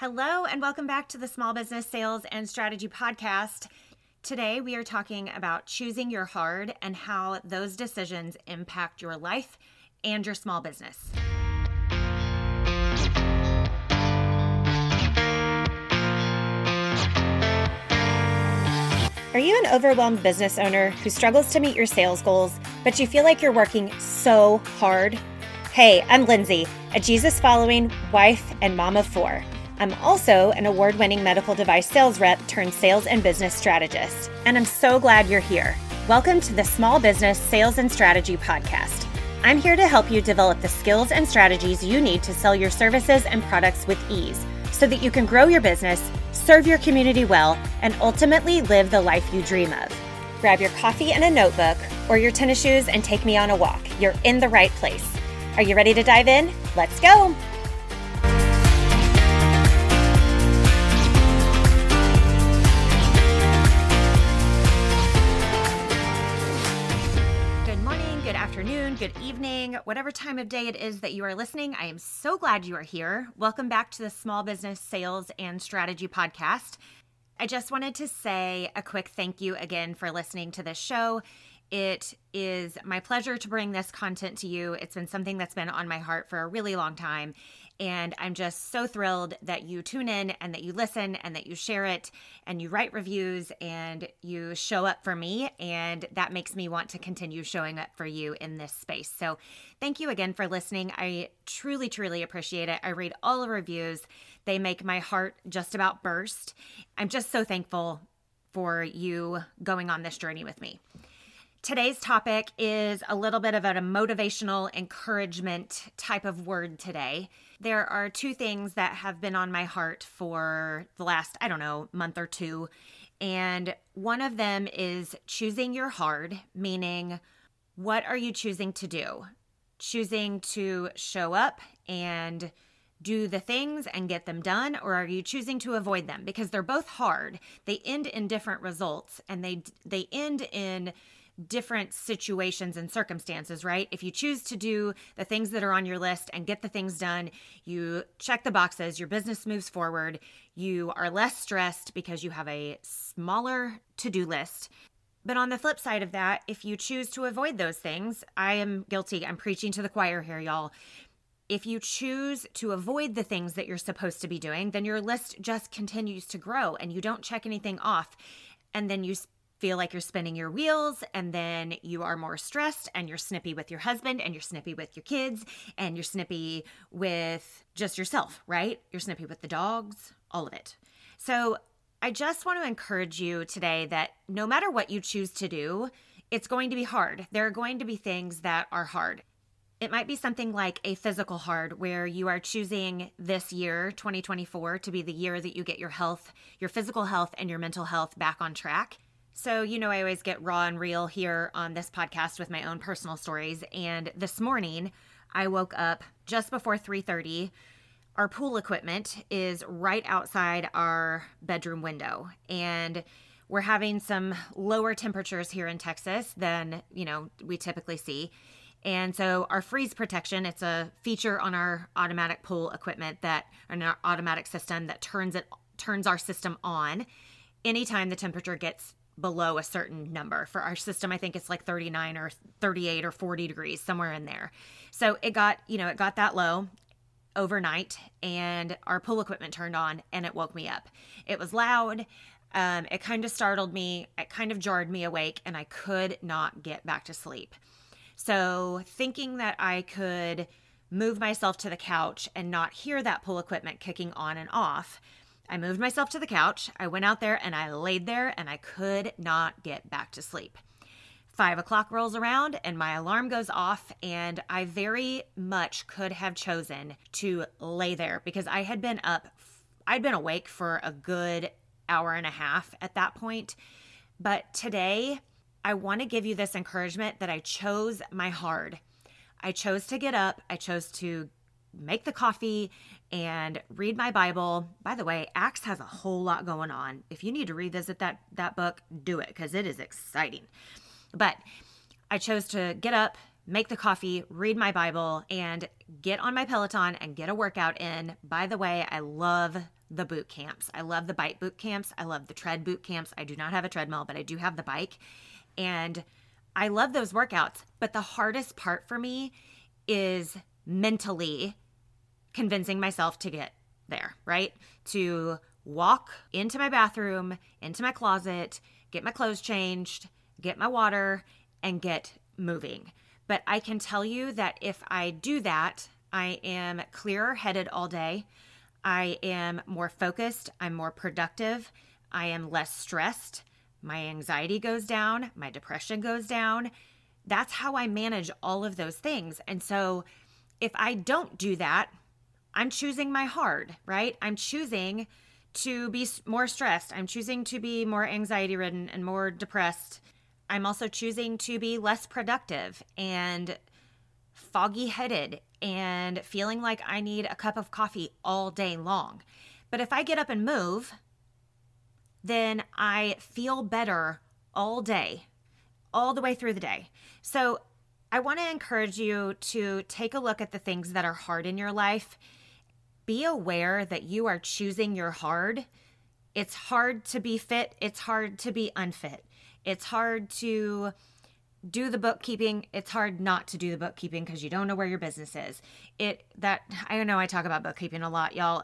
Hello, and welcome back to the Small Business Sales and Strategy Podcast. Today, we are talking about choosing your hard and how those decisions impact your life and your small business. Are you an overwhelmed business owner who struggles to meet your sales goals, but you feel like you're working so hard? Hey, I'm Lindsay, a Jesus following wife and mom of four. I'm also an award winning medical device sales rep turned sales and business strategist, and I'm so glad you're here. Welcome to the Small Business Sales and Strategy Podcast. I'm here to help you develop the skills and strategies you need to sell your services and products with ease so that you can grow your business, serve your community well, and ultimately live the life you dream of. Grab your coffee and a notebook or your tennis shoes and take me on a walk. You're in the right place. Are you ready to dive in? Let's go! Good evening, whatever time of day it is that you are listening. I am so glad you are here. Welcome back to the Small Business Sales and Strategy Podcast. I just wanted to say a quick thank you again for listening to this show. It is my pleasure to bring this content to you. It's been something that's been on my heart for a really long time. And I'm just so thrilled that you tune in and that you listen and that you share it and you write reviews and you show up for me. And that makes me want to continue showing up for you in this space. So thank you again for listening. I truly, truly appreciate it. I read all the reviews, they make my heart just about burst. I'm just so thankful for you going on this journey with me. Today's topic is a little bit of a motivational encouragement type of word today. There are two things that have been on my heart for the last, I don't know, month or two. And one of them is choosing your hard, meaning what are you choosing to do? Choosing to show up and do the things and get them done or are you choosing to avoid them because they're both hard they end in different results and they they end in different situations and circumstances, right? If you choose to do the things that are on your list and get the things done, you check the boxes, your business moves forward, you are less stressed because you have a smaller to do list. But on the flip side of that, if you choose to avoid those things, I am guilty. I'm preaching to the choir here, y'all. If you choose to avoid the things that you're supposed to be doing, then your list just continues to grow and you don't check anything off. And then you feel like you're spinning your wheels and then you are more stressed and you're snippy with your husband and you're snippy with your kids and you're snippy with just yourself, right? You're snippy with the dogs, all of it. So, I just want to encourage you today that no matter what you choose to do, it's going to be hard. There are going to be things that are hard. It might be something like a physical hard where you are choosing this year, 2024, to be the year that you get your health, your physical health, and your mental health back on track. So, you know, I always get raw and real here on this podcast with my own personal stories. And this morning, I woke up just before 3:30. Our pool equipment is right outside our bedroom window, and we're having some lower temperatures here in Texas than, you know, we typically see. And so our freeze protection, it's a feature on our automatic pool equipment that an automatic system that turns it turns our system on anytime the temperature gets below a certain number. For our system, I think it's like 39 or 38 or 40 degrees, somewhere in there. So it got, you know, it got that low overnight and our pool equipment turned on and it woke me up. It was loud. Um, it kind of startled me. It kind of jarred me awake and I could not get back to sleep. So thinking that I could move myself to the couch and not hear that pool equipment kicking on and off, I moved myself to the couch. I went out there and I laid there and I could not get back to sleep. Five o'clock rolls around and my alarm goes off, and I very much could have chosen to lay there because I had been up, I'd been awake for a good hour and a half at that point. But today, I want to give you this encouragement that I chose my hard. I chose to get up, I chose to make the coffee and read my Bible. By the way, Acts has a whole lot going on. If you need to revisit that that book, do it cuz it is exciting. But I chose to get up, make the coffee, read my Bible and get on my Peloton and get a workout in. By the way, I love the boot camps. I love the bike boot camps. I love the tread boot camps. I do not have a treadmill, but I do have the bike. And I love those workouts. But the hardest part for me is mentally convincing myself to get there, right? To walk into my bathroom, into my closet, get my clothes changed, get my water, and get moving. But I can tell you that if I do that, I am clearer headed all day. I am more focused. I'm more productive. I am less stressed. My anxiety goes down. My depression goes down. That's how I manage all of those things. And so if I don't do that, I'm choosing my hard, right? I'm choosing to be more stressed. I'm choosing to be more anxiety ridden and more depressed. I'm also choosing to be less productive and foggy headed and feeling like I need a cup of coffee all day long. But if I get up and move, then I feel better all day, all the way through the day. So I want to encourage you to take a look at the things that are hard in your life be aware that you are choosing your hard. It's hard to be fit, it's hard to be unfit. It's hard to do the bookkeeping. It's hard not to do the bookkeeping because you don't know where your business is. It that I know I talk about bookkeeping a lot, y'all.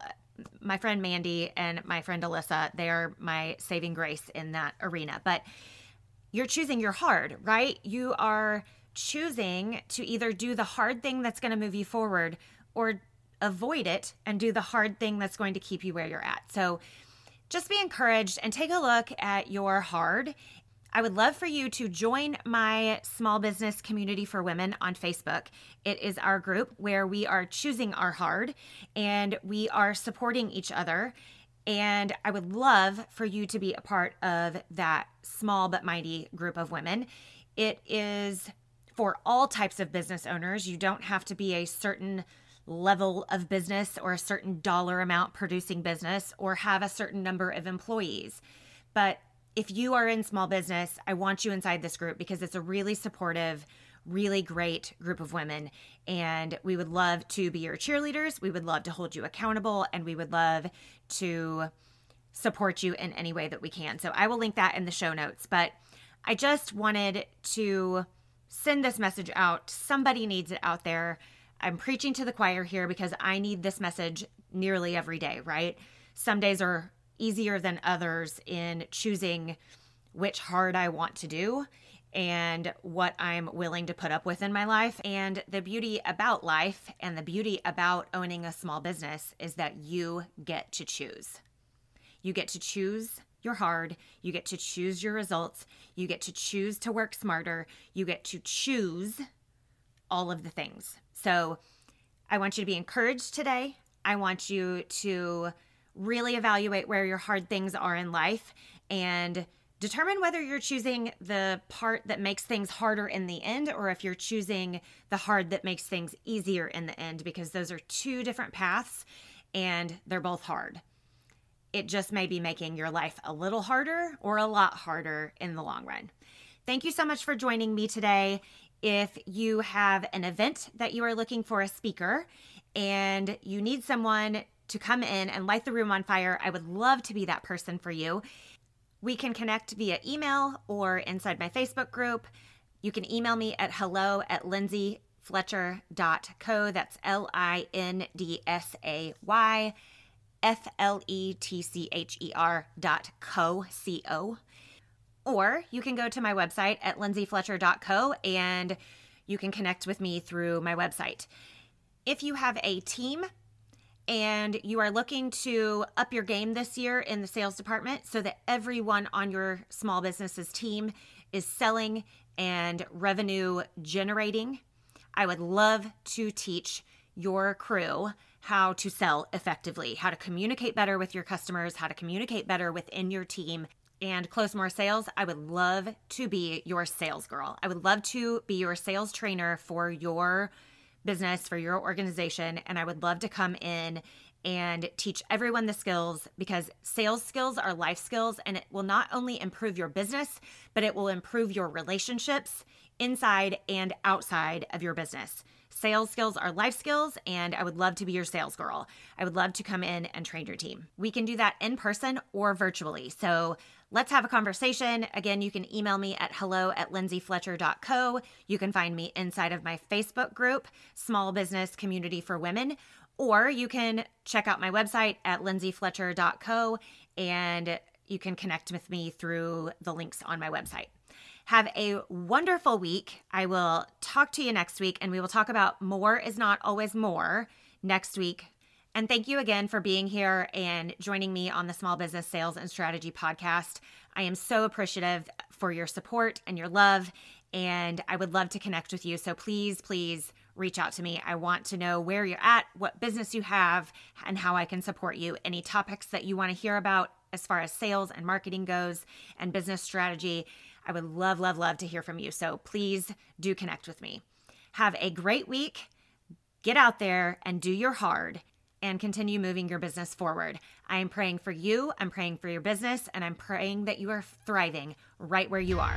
My friend Mandy and my friend Alyssa, they are my saving grace in that arena. But you're choosing your hard, right? You are choosing to either do the hard thing that's going to move you forward or avoid it and do the hard thing that's going to keep you where you're at. So just be encouraged and take a look at your hard. I would love for you to join my small business community for women on Facebook. It is our group where we are choosing our hard and we are supporting each other. And I would love for you to be a part of that small but mighty group of women. It is for all types of business owners. You don't have to be a certain level of business or a certain dollar amount producing business or have a certain number of employees. But if you are in small business, I want you inside this group because it's a really supportive, really great group of women. And we would love to be your cheerleaders. We would love to hold you accountable and we would love to support you in any way that we can. So I will link that in the show notes. But I just wanted to send this message out. Somebody needs it out there. I'm preaching to the choir here because I need this message nearly every day, right? Some days are easier than others in choosing which hard I want to do and what I'm willing to put up with in my life. And the beauty about life and the beauty about owning a small business is that you get to choose. You get to choose your hard, you get to choose your results, you get to choose to work smarter, you get to choose all of the things. So I want you to be encouraged today. I want you to really evaluate where your hard things are in life and determine whether you're choosing the part that makes things harder in the end or if you're choosing the hard that makes things easier in the end because those are two different paths and they're both hard. It just may be making your life a little harder or a lot harder in the long run. Thank you so much for joining me today. If you have an event that you are looking for a speaker and you need someone to come in and light the room on fire, I would love to be that person for you. We can connect via email or inside my Facebook group. You can email me at hello at lindsayfletcher.co. That's L I N D S A Y F L E T C H E R dot co. C O. Or you can go to my website at lindsayfletcher.co and you can connect with me through my website. If you have a team and you are looking to up your game this year in the sales department so that everyone on your small business's team is selling and revenue generating, I would love to teach your crew how to sell effectively, how to communicate better with your customers, how to communicate better within your team, and close more sales, I would love to be your sales girl. I would love to be your sales trainer for your business, for your organization. And I would love to come in and teach everyone the skills because sales skills are life skills and it will not only improve your business, but it will improve your relationships inside and outside of your business. Sales skills are life skills, and I would love to be your sales girl. I would love to come in and train your team. We can do that in person or virtually. So let's have a conversation. Again, you can email me at hello at lindsayfletcher.co. You can find me inside of my Facebook group, Small Business Community for Women, or you can check out my website at lindsayfletcher.co and you can connect with me through the links on my website. Have a wonderful week. I will talk to you next week and we will talk about more is not always more next week. And thank you again for being here and joining me on the Small Business Sales and Strategy podcast. I am so appreciative for your support and your love, and I would love to connect with you. So please, please reach out to me. I want to know where you're at, what business you have, and how I can support you. Any topics that you want to hear about as far as sales and marketing goes and business strategy. I would love, love, love to hear from you. So please do connect with me. Have a great week. Get out there and do your hard and continue moving your business forward. I am praying for you, I'm praying for your business, and I'm praying that you are thriving right where you are.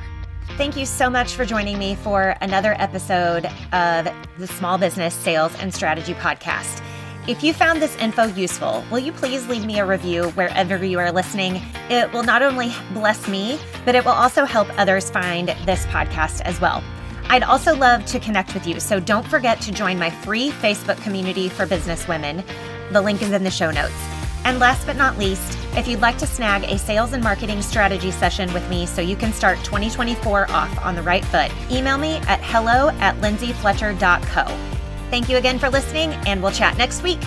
Thank you so much for joining me for another episode of the Small Business Sales and Strategy Podcast. If you found this info useful, will you please leave me a review wherever you are listening? It will not only bless me, but it will also help others find this podcast as well. I'd also love to connect with you, so don't forget to join my free Facebook community for business women. The link is in the show notes. And last but not least, if you'd like to snag a sales and marketing strategy session with me so you can start 2024 off on the right foot, email me at hello at lindsayfletcher.co. Thank you again for listening, and we'll chat next week.